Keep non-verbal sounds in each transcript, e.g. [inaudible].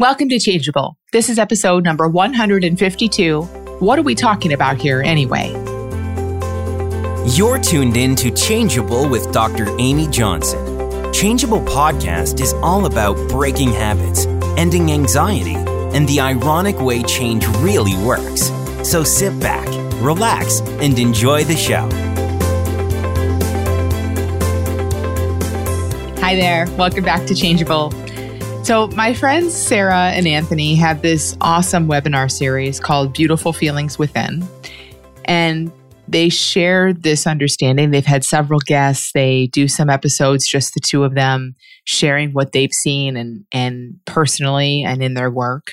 Welcome to Changeable. This is episode number 152. What are we talking about here anyway? You're tuned in to Changeable with Dr. Amy Johnson. Changeable podcast is all about breaking habits, ending anxiety, and the ironic way change really works. So sit back, relax, and enjoy the show. Hi there. Welcome back to Changeable. So, my friends Sarah and Anthony have this awesome webinar series called Beautiful Feelings Within. And they share this understanding. They've had several guests. They do some episodes, just the two of them, sharing what they've seen and, and personally and in their work.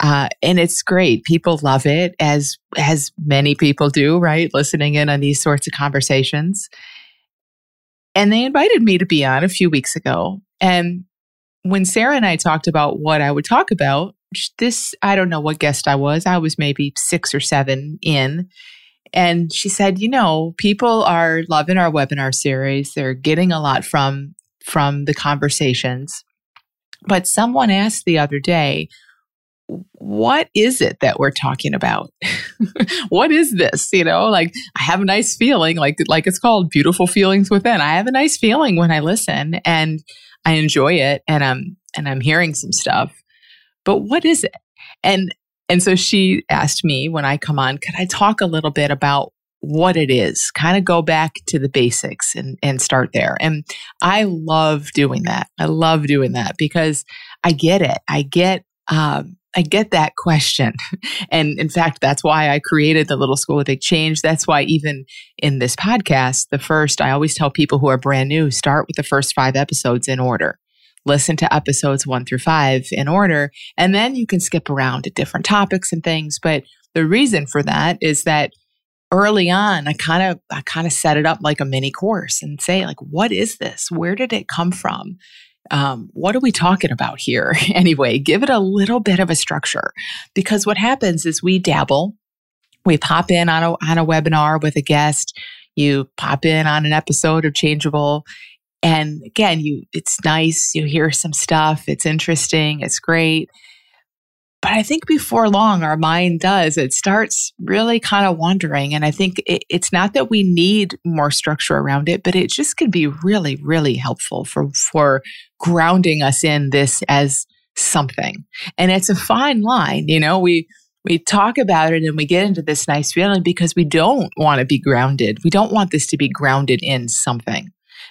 Uh, and it's great. People love it, as as many people do, right? Listening in on these sorts of conversations. And they invited me to be on a few weeks ago. And when Sarah and I talked about what I would talk about, this, I don't know what guest I was. I was maybe six or seven in. And she said, you know, people are loving our webinar series. They're getting a lot from from the conversations. But someone asked the other day, what is it that we're talking about? [laughs] what is this? You know, like I have a nice feeling, like like it's called beautiful feelings within. I have a nice feeling when I listen and I enjoy it and I'm and I'm hearing some stuff. But what is it? And and so she asked me when I come on, could I talk a little bit about what it is? Kind of go back to the basics and and start there. And I love doing that. I love doing that because I get it. I get um, I get that question. [laughs] And in fact, that's why I created the Little School of Big Change. That's why, even in this podcast, the first, I always tell people who are brand new start with the first five episodes in order. Listen to episodes one through five in order, and then you can skip around to different topics and things. But the reason for that is that early on, I kind of I kind of set it up like a mini course and say like, what is this? Where did it come from? Um, what are we talking about here? [laughs] anyway, give it a little bit of a structure because what happens is we dabble, we pop in on a, on a webinar with a guest, you pop in on an episode of Changeable. And again, you it's nice, you hear some stuff, it's interesting, it's great. But I think before long, our mind does. It starts really kind of wandering. And I think it, it's not that we need more structure around it, but it just can be really, really helpful for, for grounding us in this as something. And it's a fine line. You know, we, we talk about it and we get into this nice feeling because we don't want to be grounded. We don't want this to be grounded in something,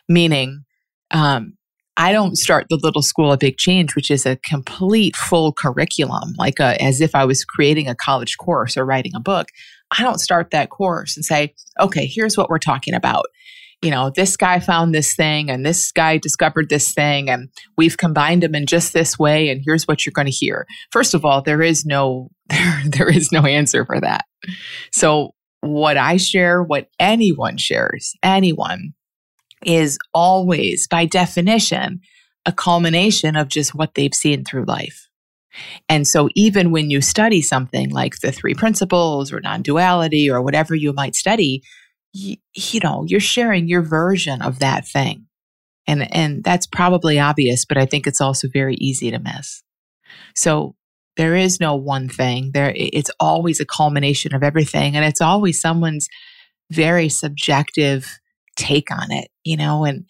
meaning, um, I don't start the little school of big change, which is a complete full curriculum, like a, as if I was creating a college course or writing a book. I don't start that course and say, okay, here's what we're talking about. You know, this guy found this thing and this guy discovered this thing and we've combined them in just this way. And here's what you're going to hear. First of all, there is no, [laughs] there, there is no answer for that. So what I share, what anyone shares, anyone is always, by definition, a culmination of just what they've seen through life. And so, even when you study something like the three principles or non duality or whatever you might study, you, you know, you're sharing your version of that thing. And, and that's probably obvious, but I think it's also very easy to miss. So, there is no one thing. There, it's always a culmination of everything. And it's always someone's very subjective take on it, you know, and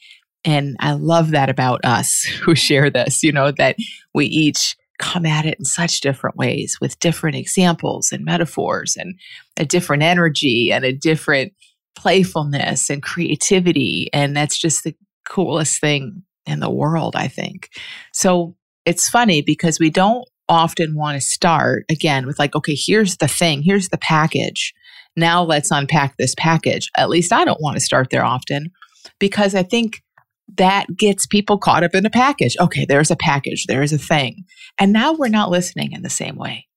and I love that about us [laughs] who share this, you know, that we each come at it in such different ways with different examples and metaphors and a different energy and a different playfulness and creativity. And that's just the coolest thing in the world, I think. So it's funny because we don't often want to start again with like, okay, here's the thing, here's the package. Now let's unpack this package. At least I don't want to start there often because I think that gets people caught up in a package. Okay, there's a package, there's a thing. And now we're not listening in the same way.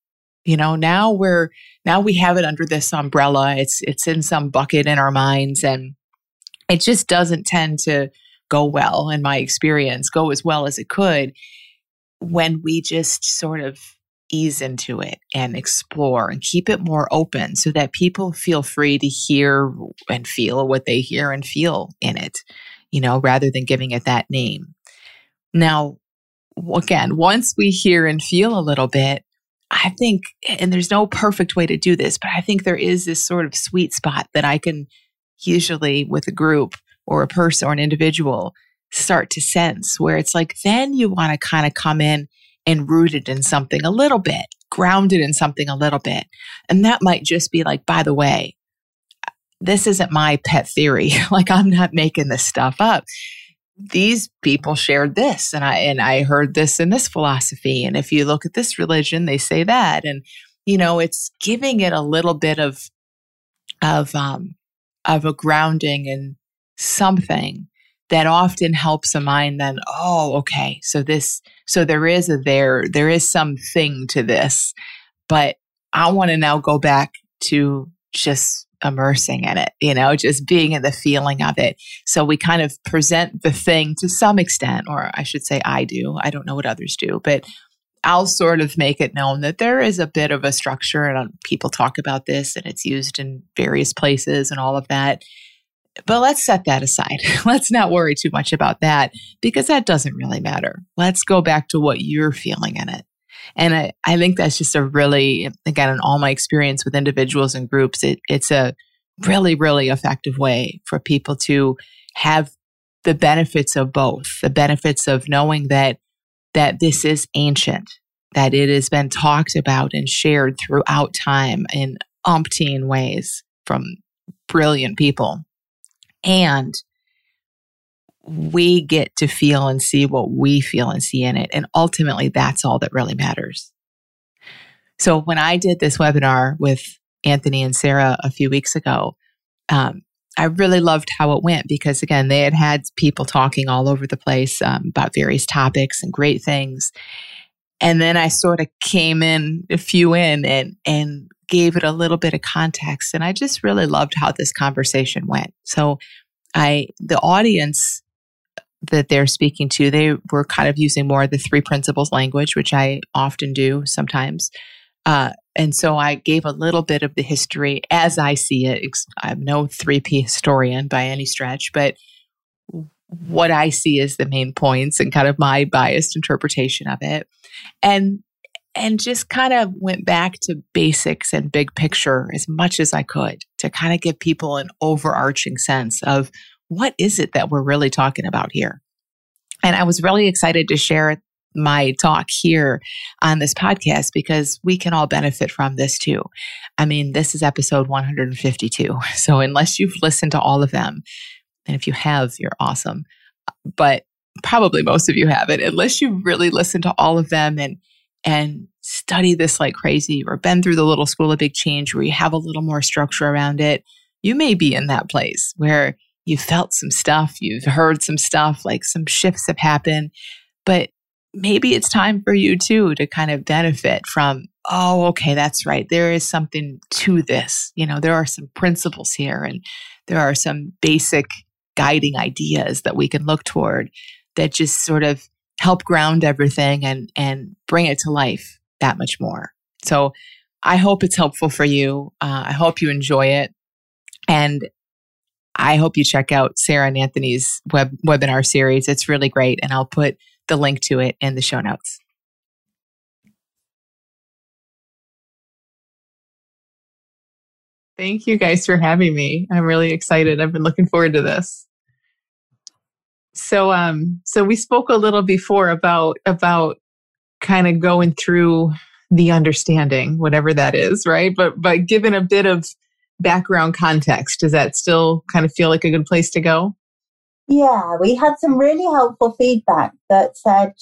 You know, now we're now we have it under this umbrella. It's it's in some bucket in our minds and it just doesn't tend to go well in my experience, go as well as it could when we just sort of ease into it and explore and keep it more open so that people feel free to hear and feel what they hear and feel in it, you know, rather than giving it that name. Now, again, once we hear and feel a little bit, I think, and there's no perfect way to do this, but I think there is this sort of sweet spot that I can usually with a group or a person or an individual start to sense where it's like, then you want to kind of come in and rooted in something a little bit, grounded in something a little bit. And that might just be like, by the way, this isn't my pet theory. [laughs] like I'm not making this stuff up. These people shared this and I and I heard this in this philosophy. And if you look at this religion, they say that. And you know, it's giving it a little bit of of um of a grounding in something that often helps a mind then, oh, okay, so this so there is a there, there is something to this. But I want to now go back to just immersing in it, you know, just being in the feeling of it. So we kind of present the thing to some extent, or I should say, I do. I don't know what others do, but I'll sort of make it known that there is a bit of a structure, and um, people talk about this, and it's used in various places and all of that. But let's set that aside. [laughs] let's not worry too much about that because that doesn't really matter. Let's go back to what you're feeling in it. And I, I think that's just a really, again, in all my experience with individuals and groups, it, it's a really, really effective way for people to have the benefits of both the benefits of knowing that that this is ancient that it has been talked about and shared throughout time in umpteen ways from brilliant people and we get to feel and see what we feel and see in it. And ultimately, that's all that really matters. So, when I did this webinar with Anthony and Sarah a few weeks ago, um, I really loved how it went because, again, they had had people talking all over the place um, about various topics and great things. And then I sort of came in a few in and, and gave it a little bit of context. And I just really loved how this conversation went. So, I, the audience that they're speaking to, they were kind of using more of the three principles language, which I often do sometimes. Uh, and so I gave a little bit of the history as I see it. I'm no 3P historian by any stretch, but what I see as the main points and kind of my biased interpretation of it. And and just kind of went back to basics and big picture as much as I could to kind of give people an overarching sense of what is it that we're really talking about here? And I was really excited to share my talk here on this podcast because we can all benefit from this too. I mean, this is episode 152. [laughs] So, unless you've listened to all of them, and if you have, you're awesome. But probably most of you haven't, unless you really listened to all of them and and study this like crazy or been through the little school of big change where you have a little more structure around it, you may be in that place where you felt some stuff, you've heard some stuff, like some shifts have happened, but maybe it's time for you too to kind of benefit from, oh, okay, that's right. There is something to this. You know, there are some principles here and there are some basic guiding ideas that we can look toward that just sort of help ground everything and and bring it to life that much more. So I hope it's helpful for you. Uh, I hope you enjoy it. And I hope you check out Sarah and Anthony's web webinar series. It's really great, and I'll put the link to it in the show notes. Thank you guys for having me. I'm really excited. I've been looking forward to this. So um so we spoke a little before about about kind of going through the understanding, whatever that is, right? But but given a bit of background context. Does that still kind of feel like a good place to go? Yeah, we had some really helpful feedback that said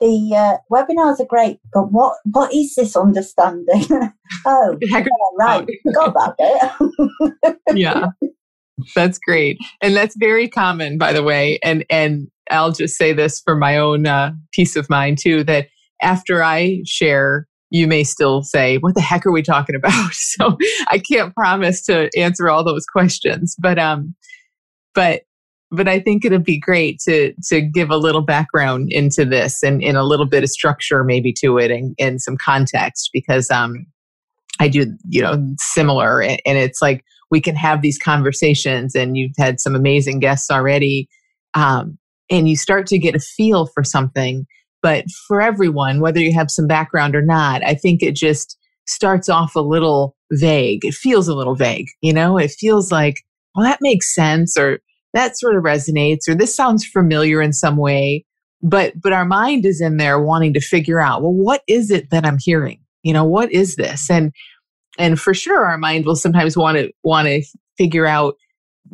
the uh, webinars are great, but what what is this understanding? [laughs] oh, yeah, right, [laughs] forgot about it. yeah, that's great, and that's very common, by the way. And and I'll just say this for my own uh, peace of mind too that after I share you may still say, What the heck are we talking about? [laughs] So I can't promise to answer all those questions. But um but but I think it'd be great to to give a little background into this and in a little bit of structure maybe to it and, and some context because um I do, you know, similar and, and it's like we can have these conversations and you've had some amazing guests already. Um, and you start to get a feel for something but for everyone, whether you have some background or not, I think it just starts off a little vague. It feels a little vague, you know, it feels like, well, that makes sense or that sort of resonates or this sounds familiar in some way. But, but our mind is in there wanting to figure out, well, what is it that I'm hearing? You know, what is this? And, and for sure, our mind will sometimes want to, want to figure out,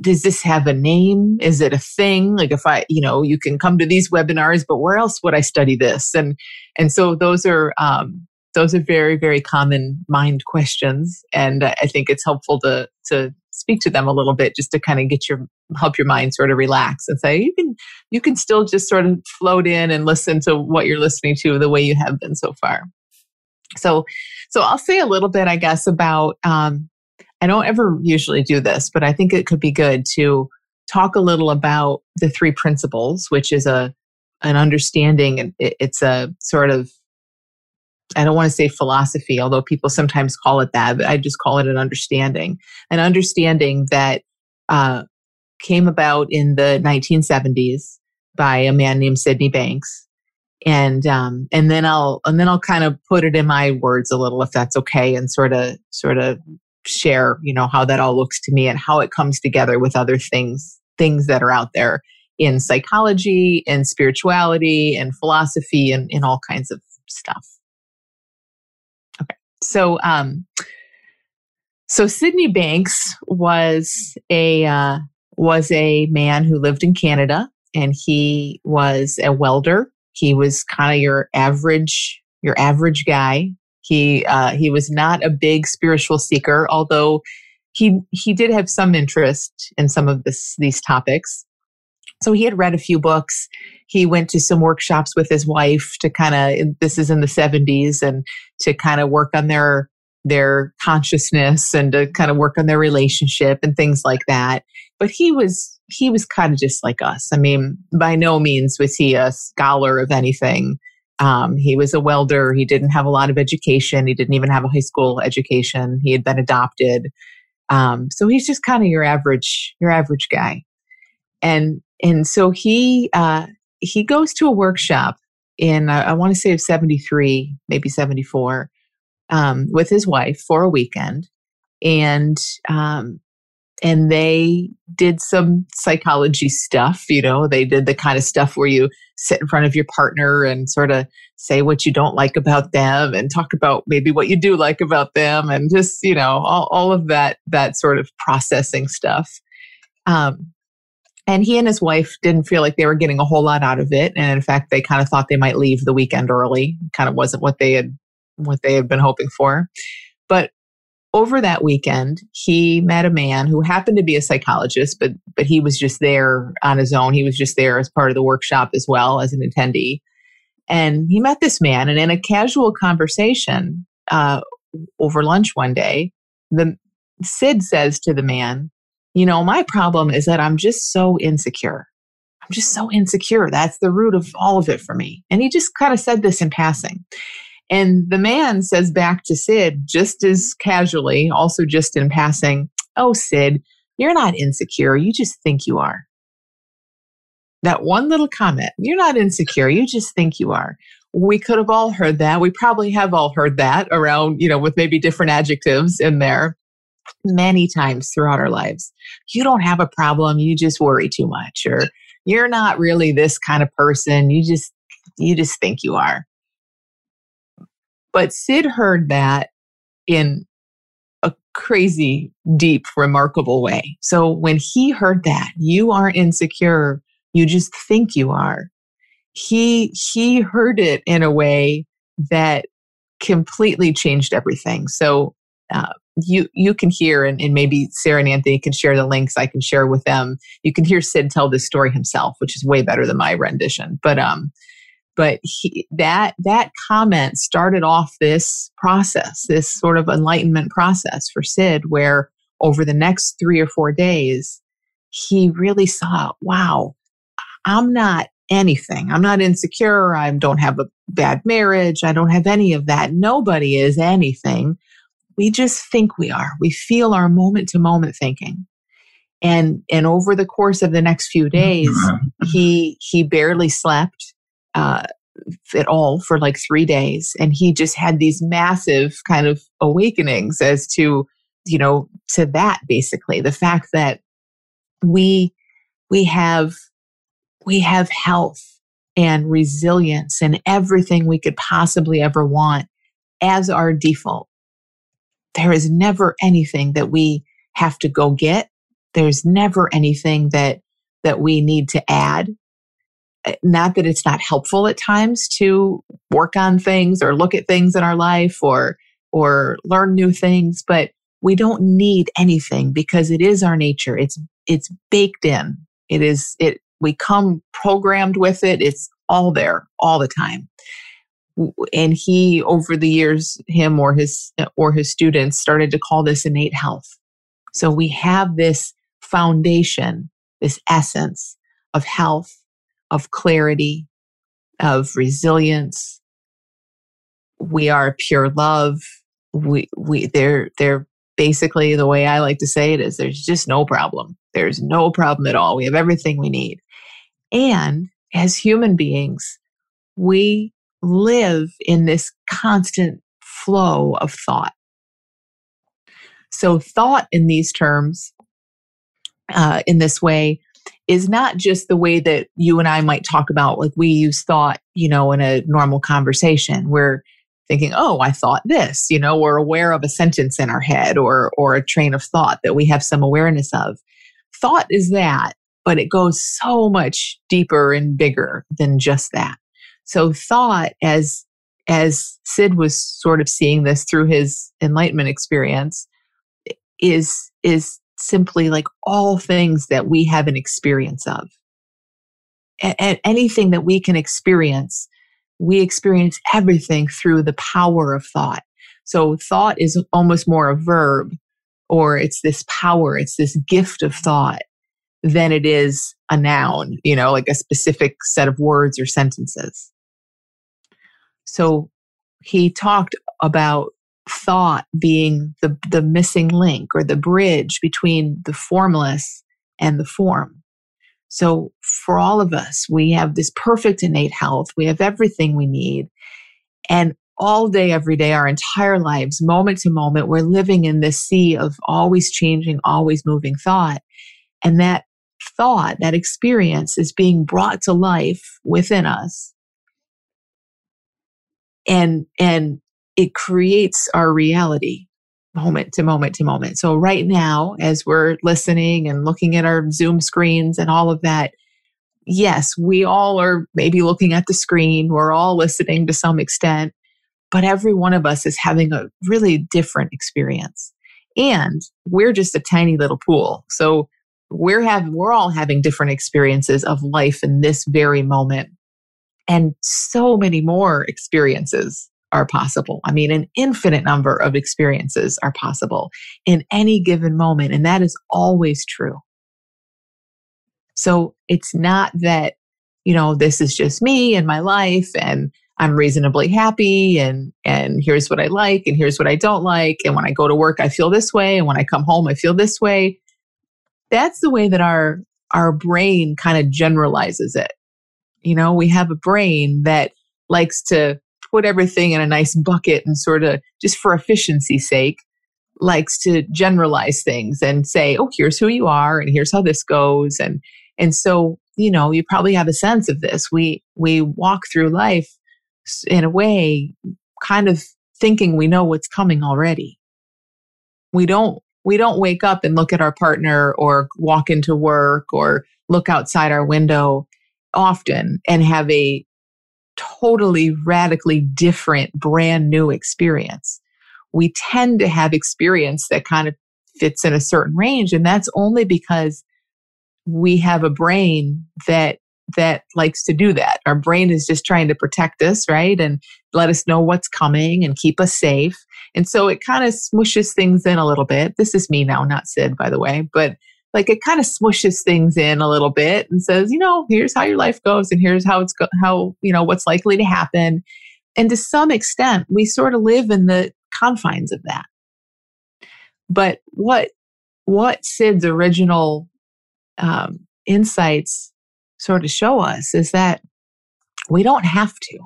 does this have a name? Is it a thing? Like if I, you know, you can come to these webinars, but where else would I study this? And and so those are um, those are very very common mind questions, and I think it's helpful to to speak to them a little bit just to kind of get your help your mind sort of relax and say you can you can still just sort of float in and listen to what you're listening to the way you have been so far. So so I'll say a little bit, I guess, about um, I don't ever usually do this, but I think it could be good to talk a little about the three principles, which is a an understanding and it's a sort of I don't want to say philosophy, although people sometimes call it that, but I just call it an understanding. An understanding that uh, came about in the 1970s by a man named Sydney Banks, and um, and then I'll and then I'll kind of put it in my words a little, if that's okay, and sort of sort of share, you know, how that all looks to me and how it comes together with other things, things that are out there in psychology and spirituality and philosophy and in all kinds of stuff. Okay. So, um, so Sydney Banks was a, uh, was a man who lived in Canada and he was a welder. He was kind of your average, your average guy he uh, he was not a big spiritual seeker, although he he did have some interest in some of this these topics. So he had read a few books. He went to some workshops with his wife to kind of this is in the 70s and to kind of work on their their consciousness and to kind of work on their relationship and things like that. But he was he was kind of just like us. I mean, by no means was he a scholar of anything. Um, he was a welder. He didn't have a lot of education. He didn't even have a high school education. He had been adopted. Um, so he's just kind of your average, your average guy. And and so he uh, he goes to a workshop in uh, I want to say of seventy three, maybe seventy four, um, with his wife for a weekend, and um, and they did some psychology stuff. You know, they did the kind of stuff where you sit in front of your partner and sort of say what you don't like about them and talk about maybe what you do like about them and just, you know, all, all of that, that sort of processing stuff. Um, and he and his wife didn't feel like they were getting a whole lot out of it. And in fact, they kind of thought they might leave the weekend early. Kind of wasn't what they had, what they had been hoping for. Over that weekend, he met a man who happened to be a psychologist, but but he was just there on his own. He was just there as part of the workshop as well as an attendee. And he met this man, and in a casual conversation uh, over lunch one day, the Sid says to the man, "You know, my problem is that I'm just so insecure. I'm just so insecure. That's the root of all of it for me." And he just kind of said this in passing. And the man says back to Sid, just as casually, also just in passing, Oh, Sid, you're not insecure. You just think you are. That one little comment, you're not insecure. You just think you are. We could have all heard that. We probably have all heard that around, you know, with maybe different adjectives in there many times throughout our lives. You don't have a problem. You just worry too much or you're not really this kind of person. You just, you just think you are. But Sid heard that in a crazy, deep, remarkable way. So when he heard that, you aren't insecure, you just think you are. He he heard it in a way that completely changed everything. So uh, you you can hear and, and, maybe Sarah and Anthony can share the links I can share with them. You can hear Sid tell this story himself, which is way better than my rendition. But um, but he, that that comment started off this process this sort of enlightenment process for sid where over the next three or four days he really saw wow i'm not anything. I'm not insecure. I don't have a bad marriage. I don't have any of that. Nobody is anything. We just think we are. We feel our moment to moment thinking. And and over the course of the next few mm-hmm. days [laughs] he he barely slept uh, at all for like three days. And he just had these massive kind of awakenings as to, you know, to that basically the fact that we, we have, we have health and resilience and everything we could possibly ever want as our default. There is never anything that we have to go get. There's never anything that, that we need to add Eh, not that it's not helpful at times to work on things or look at things in our life or or learn new things but we don't need anything because it is our nature. It's it's baked in. It is it we come programmed with it. It's all there all the time. And he over the years him or his eh, or his students started to call this innate health. So we have this foundation this essence of health of clarity, of resilience. We are pure love. We, we, they're, they're basically the way I like to say it is there's just no problem. There's no problem at all. We have everything we need. And as human beings, we live in this constant flow of thought. So, thought in these terms, uh, in this way, is not just the way that you and I might talk about, like we use thought, you know, in a normal conversation. We're thinking, oh, I thought this, you know, we're aware of a sentence in our head or, or a train of thought that we have some awareness of. Thought is that, but it goes so much deeper and bigger than just that. So thought as, as Sid was sort of seeing this through his enlightenment experience is, is simply like all things that we have an experience of. And anything that we can experience, we experience everything through the power of thought. So thought is almost more a verb or it's this power, it's this gift of thought than it is a noun, you know, like a specific set of words or sentences. So he talked about thought being the, the missing link or the bridge between the formless and the form. So for all of us, we have this perfect innate health. We have everything we need. And all day, every day, our entire lives, moment to moment, we're living in this sea of always changing, always moving thought. And that thought, that experience is being brought to life within us. And, and it creates our reality moment to moment to moment. So right now, as we're listening and looking at our Zoom screens and all of that, yes, we all are maybe looking at the screen. We're all listening to some extent, but every one of us is having a really different experience. And we're just a tiny little pool. So we're having, we're all having different experiences of life in this very moment and so many more experiences are possible. I mean, an infinite number of experiences are possible in any given moment. And that is always true. So it's not that, you know, this is just me and my life and I'm reasonably happy and, and here's what I like and here's what I don't like. And when I go to work, I feel this way. And when I come home, I feel this way. That's the way that our, our brain kind of generalizes it. You know, we have a brain that likes to put everything in a nice bucket and sort of just for efficiency's sake likes to generalize things and say, oh, here's who you are and here's how this goes. And, and so, you know, you probably have a sense of this. We, we walk through life in a way kind of thinking we know what's coming already. We don't, we don't wake up and look at our partner or walk into work or look outside our window often and have a totally radically different, brand new experience. We tend to have experience that kind of fits in a certain range. And that's only because we have a brain that that likes to do that. Our brain is just trying to protect us, right? And let us know what's coming and keep us safe. And so it kind of smooshes things in a little bit. This is me now, not Sid, by the way, but like it kind of smushes things in a little bit and says, you know, here's how your life goes and here's how it's go- how, you know, what's likely to happen. And to some extent, we sort of live in the confines of that. But what what Sid's original um, insights sort of show us is that We don't have to.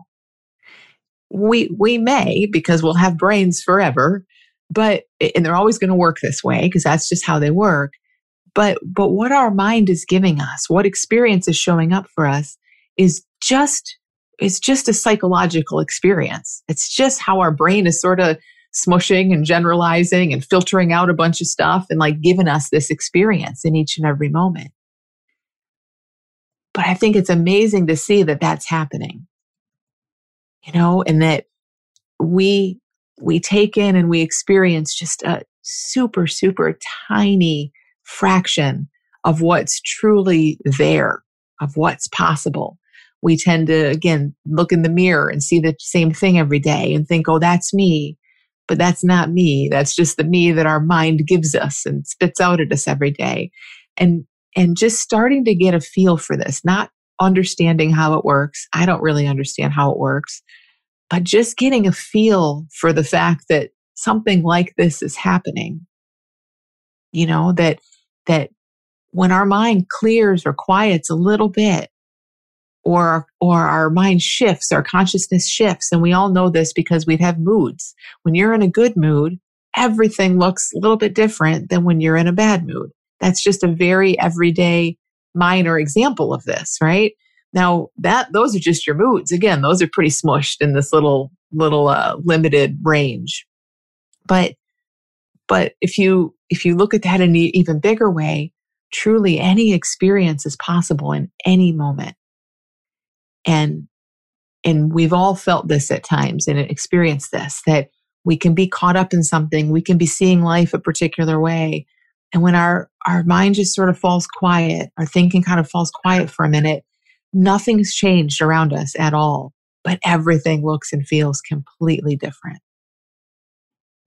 We we may because we'll have brains forever, but and they're always going to work this way because that's just how they work. But but what our mind is giving us, what experience is showing up for us is just is just a psychological experience. It's just how our brain is sort of smushing and generalizing and filtering out a bunch of stuff and like giving us this experience in each and every moment. But I think it's amazing to see that that's happening, you know, and that we, we take in and we experience just a super, super tiny fraction of what's truly there, of what's possible. We tend to, again, look in the mirror and see the same thing every day and think, oh, that's me but that's not me. That's just the me that our mind gives us and spits out at us every day. And, and just starting to get a feel for this, not understanding how it works. I don't really understand how it works, but just getting a feel for the fact that something like this is happening. You know, that, that when our mind clears or quiets a little bit, or or our mind shifts our consciousness shifts and we all know this because we have moods. When you're in a good mood everything looks a little bit different than when you're in a bad mood. That's just a very everyday minor example of this right? Now that those are just your moods. Again those are pretty smushed in this little little uh, limited range. But but if you if you look at that in an even bigger way truly any experience is possible in any moment. And and we've all felt this at times and experienced this that we can be caught up in something we can be seeing life a particular way and when our our mind just sort of falls quiet our thinking kind of falls quiet for a minute nothing's changed around us at all but everything looks and feels completely different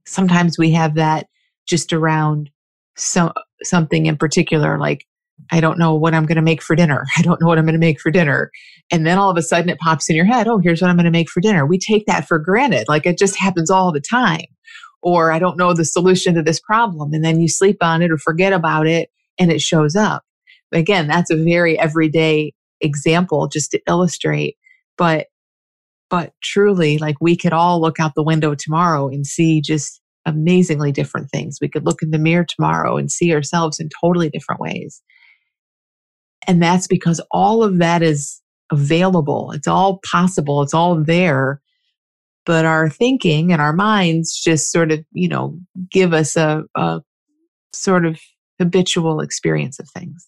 sometimes we have that just around so something in particular like I don't know what I'm going to make for dinner. [laughs] I don't know what I'm going to make for dinner. And then all of a sudden it pops in your head, oh, here's what I'm going to make for dinner. We take that for granted. Like it just happens all the time. Or I don't know the solution to this problem. And then you sleep on it or forget about it and it shows up. Again, that's a very everyday example just to illustrate. But, but truly, like we could all look out the window tomorrow and see just amazingly different things. We could look in the mirror tomorrow and see ourselves in totally different ways. And that's because all of that is available. It's all possible. It's all there. But our thinking and our minds just sort of, you know, give us a, a sort of habitual experience of things.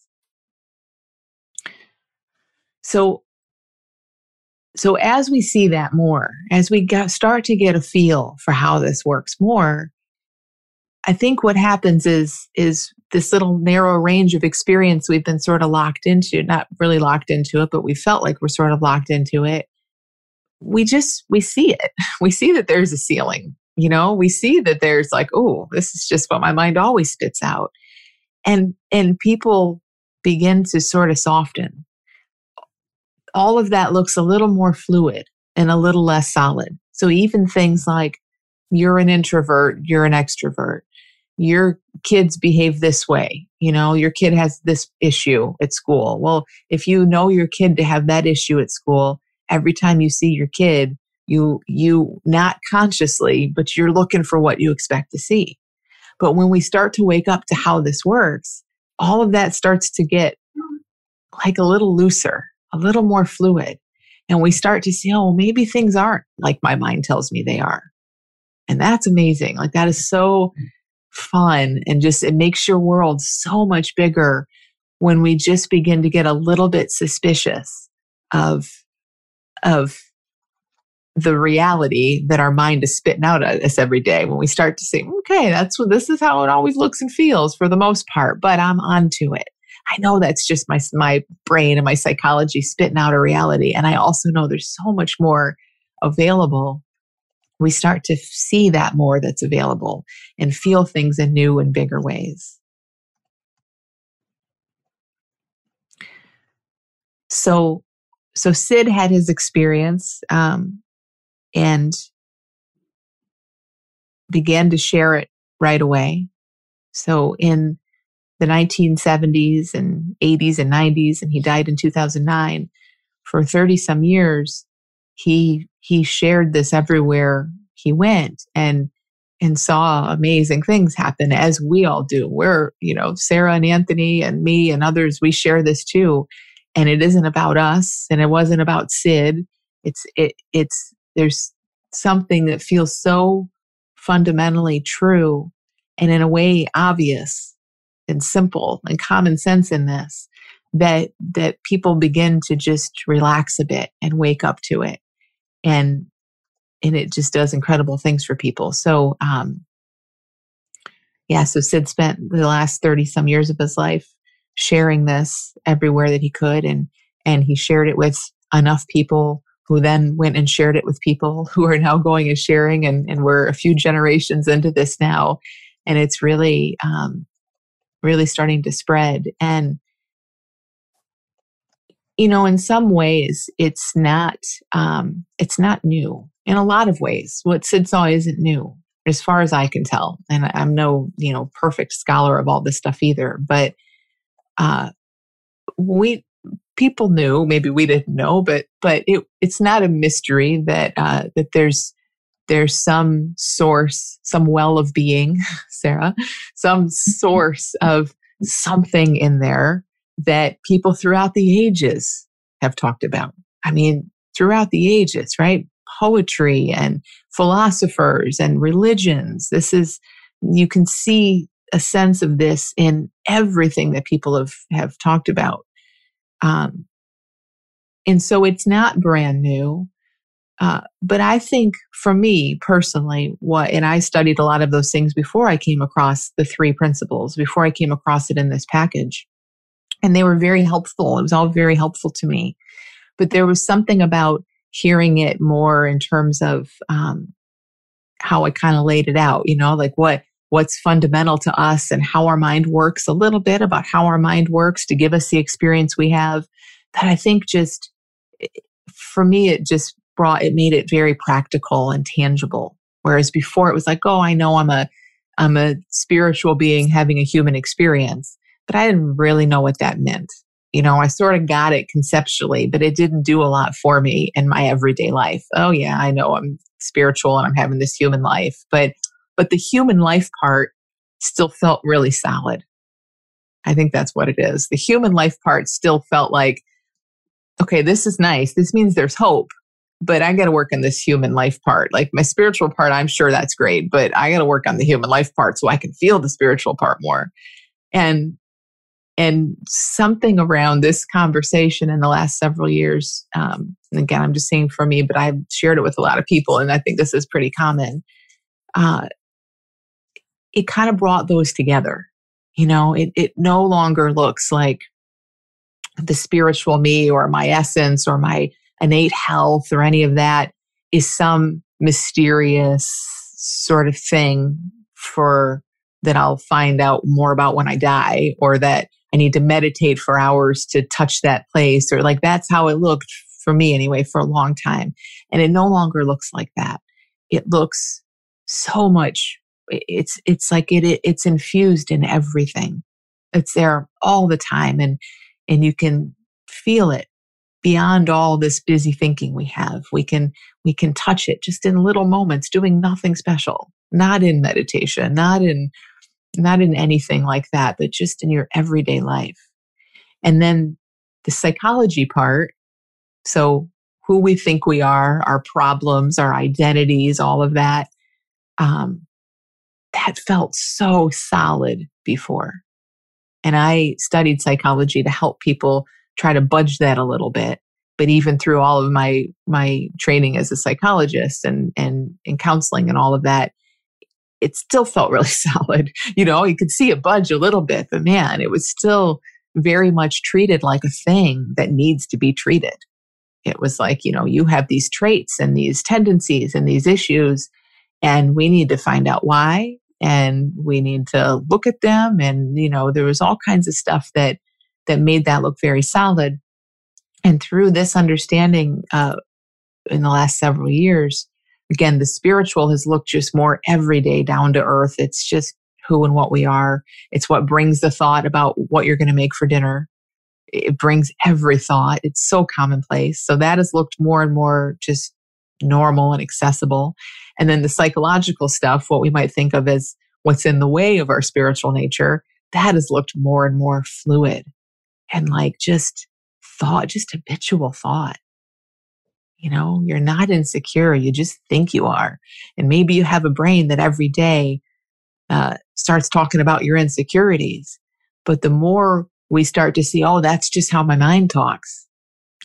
So, so as we see that more, as we start to get a feel for how this works more, I think what happens is is this little narrow range of experience we've been sort of locked into, not really locked into it, but we felt like we're sort of locked into it. We just, we see it. [laughs] We see that there's a ceiling, you know, we see that there's like, oh, this is just what my mind always spits out. And, and people begin to sort of soften. All of that looks a little more fluid and a little less solid. So even things like you're an introvert, you're an extrovert your kids behave this way. You know, your kid has this issue at school. Well, if you know your kid to have that issue at school, every time you see your kid, you, you not consciously, but you're looking for what you expect to see. But when we start to wake up to how this works, all of that starts to get like a little looser, a little more fluid. And we start to see, oh, maybe things aren't like my mind tells me they are. And that's amazing. Like that is so fun and just it makes your world so much bigger when we just begin to get a little bit suspicious of of the reality that our mind is spitting out at us every day when we start to say okay that's what this is how it always looks and feels for the most part but i'm onto it i know that's just my my brain and my psychology spitting out a reality and i also know there's so much more available we start to see that more that's available and feel things in new and bigger ways. So, so Sid had his experience um, and began to share it right away. So in the 1970s and 80s and 90s, and he died in 2009. for 30 some years, he he shared this everywhere he went and and saw amazing things happen as we all do. We're, you know, Sarah and Anthony and me and others, we share this too. And it isn't about us and it wasn't about Sid. It's it it's there's something that feels so fundamentally true and in a way obvious and simple and common sense in this that that people begin to just relax a bit and wake up to it. And and it just does incredible things for people. So um yeah so sid spent the last 30 some years of his life sharing this everywhere that he could and and he shared it with enough people who then went and shared it with people [laughs] who are now going and sharing and, and we're a few generations into this now. And it's really um, really starting to spread. And you know in some ways it's not um, it's not new. In a lot of ways what sid saw isn't new as far as i can tell. And i'm no you know perfect scholar of all this stuff either but uh, we people knew maybe we didn't know but but it, it's not a mystery that uh, that there's there's some source some well of being [laughs] sarah some source of something in there that people throughout the ages have talked about. I mean throughout the ages right? Poetry and philosophers and religions. This is you can see a sense of this in everything that people have have talked about. Um, and so it's not brand new. Uh, but I think for me personally, what, and I studied a lot of those things before I came across the three principles, before I came across it in this package. And they were very helpful. It was all very helpful to me. But there was something about hearing it more in terms of um, how I kind of laid it out, you know, like what what's fundamental to us and how our mind works, a little bit about how our mind works to give us the experience we have. That I think just, for me, it just brought, it made it very practical and tangible. Whereas before it was like, oh, I know I'm a, I'm a spiritual being having a human experience, but I didn't really know what that meant. You know, I sort of got it conceptually, but it didn't do a lot for me in my everyday life. Oh, yeah, I know I'm spiritual and I'm having this human life, but but the human life part still felt really solid. I think that's what it is. The human life part still felt like, okay, this is nice. This means there's hope, but I got to work on this human life part. Like my spiritual part, I'm sure that's great, but I got to work on the human life part so I can feel the spiritual part more. And and something around this conversation in the last several years, um, and again, I'm just saying for me, but I've shared it with a lot of people, and I think this is pretty common. Uh, it kind of brought those together. You know, it, it no longer looks like the spiritual me or my essence or my innate health or any of that is some mysterious sort of thing for that I'll find out more about when I die or that I need to meditate for hours to touch that place or like that's how it looked for me anyway for a long time. And it no longer looks like that. It looks so much it's it's like it, it it's infused in everything it's there all the time and and you can feel it beyond all this busy thinking we have we can we can touch it just in little moments doing nothing special not in meditation not in not in anything like that but just in your everyday life and then the psychology part so who we think we are our problems our identities all of that um, that felt so solid before. And I studied psychology to help people try to budge that a little bit. But even through all of my my training as a psychologist and and in counseling and all of that, it still felt really [laughs] solid. You know, you could see it budge a little bit, but man, it was still very much treated like a thing that needs to be treated. It was like, you know, you have these traits and these tendencies and these issues, and we need to find out why and we need to look at them and you know there was all kinds of stuff that that made that look very solid and through this understanding uh, in the last several years again the spiritual has looked just more everyday down to earth it's just who and what we are it's what brings the thought about what you're going to make for dinner it brings every thought. It's so commonplace. So that has looked more and more just normal and accessible. And then the psychological stuff, what we might think of as what's in the way of our spiritual nature, that has looked more and more fluid and like just thought, just habitual thought. You know, you're not insecure. You just think you are. And maybe you have a brain that every day uh, starts talking about your insecurities. But the more we start to see, oh, that's just how my mind talks.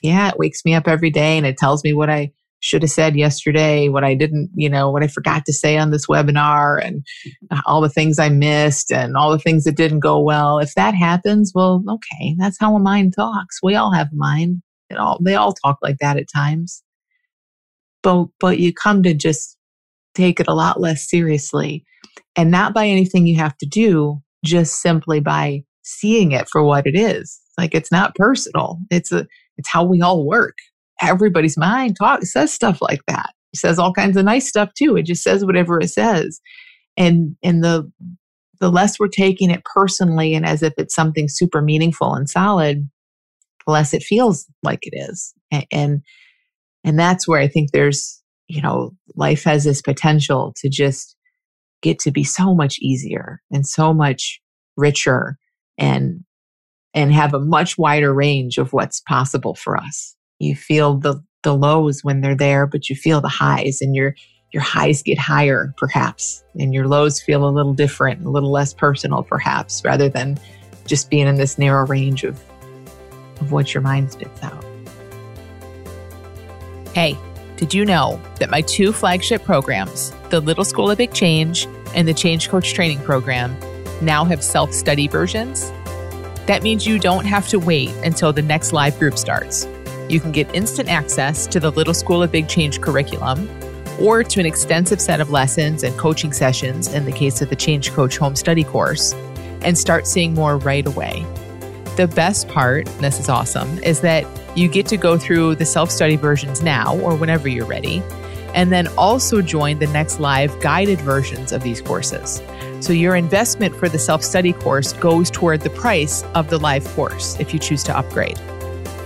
Yeah, it wakes me up every day and it tells me what I should have said yesterday, what I didn't, you know, what I forgot to say on this webinar and uh, all the things I missed and all the things that didn't go well. If that happens, well, okay, that's how a mind talks. We all have a mind. It all, they all talk like that at times. But, but you come to just take it a lot less seriously and not by anything you have to do, just simply by seeing it for what it is. Like it's not personal. It's a, it's how we all work everybody's mind talk says stuff like that. It says all kinds of nice stuff too. It just says whatever it says. And and the the less we're taking it personally and as if it's something super meaningful and solid, the less it feels like it is. And and, and that's where I think there's, you know, life has this potential to just get to be so much easier and so much richer and and have a much wider range of what's possible for us you feel the the lows when they're there but you feel the highs and your your highs get higher perhaps and your lows feel a little different a little less personal perhaps rather than just being in this narrow range of of what your mind spits out. Hey did you know that my two flagship programs the little school of big change and the change coach training program now have self-study versions? That means you don't have to wait until the next live group starts you can get instant access to the Little School of Big Change curriculum or to an extensive set of lessons and coaching sessions in the case of the Change Coach Home Study course and start seeing more right away. The best part, and this is awesome, is that you get to go through the self study versions now or whenever you're ready, and then also join the next live guided versions of these courses. So your investment for the self study course goes toward the price of the live course if you choose to upgrade.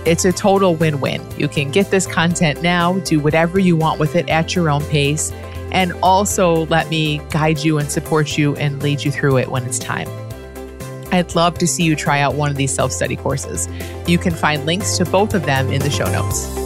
It's a total win win. You can get this content now, do whatever you want with it at your own pace, and also let me guide you and support you and lead you through it when it's time. I'd love to see you try out one of these self study courses. You can find links to both of them in the show notes.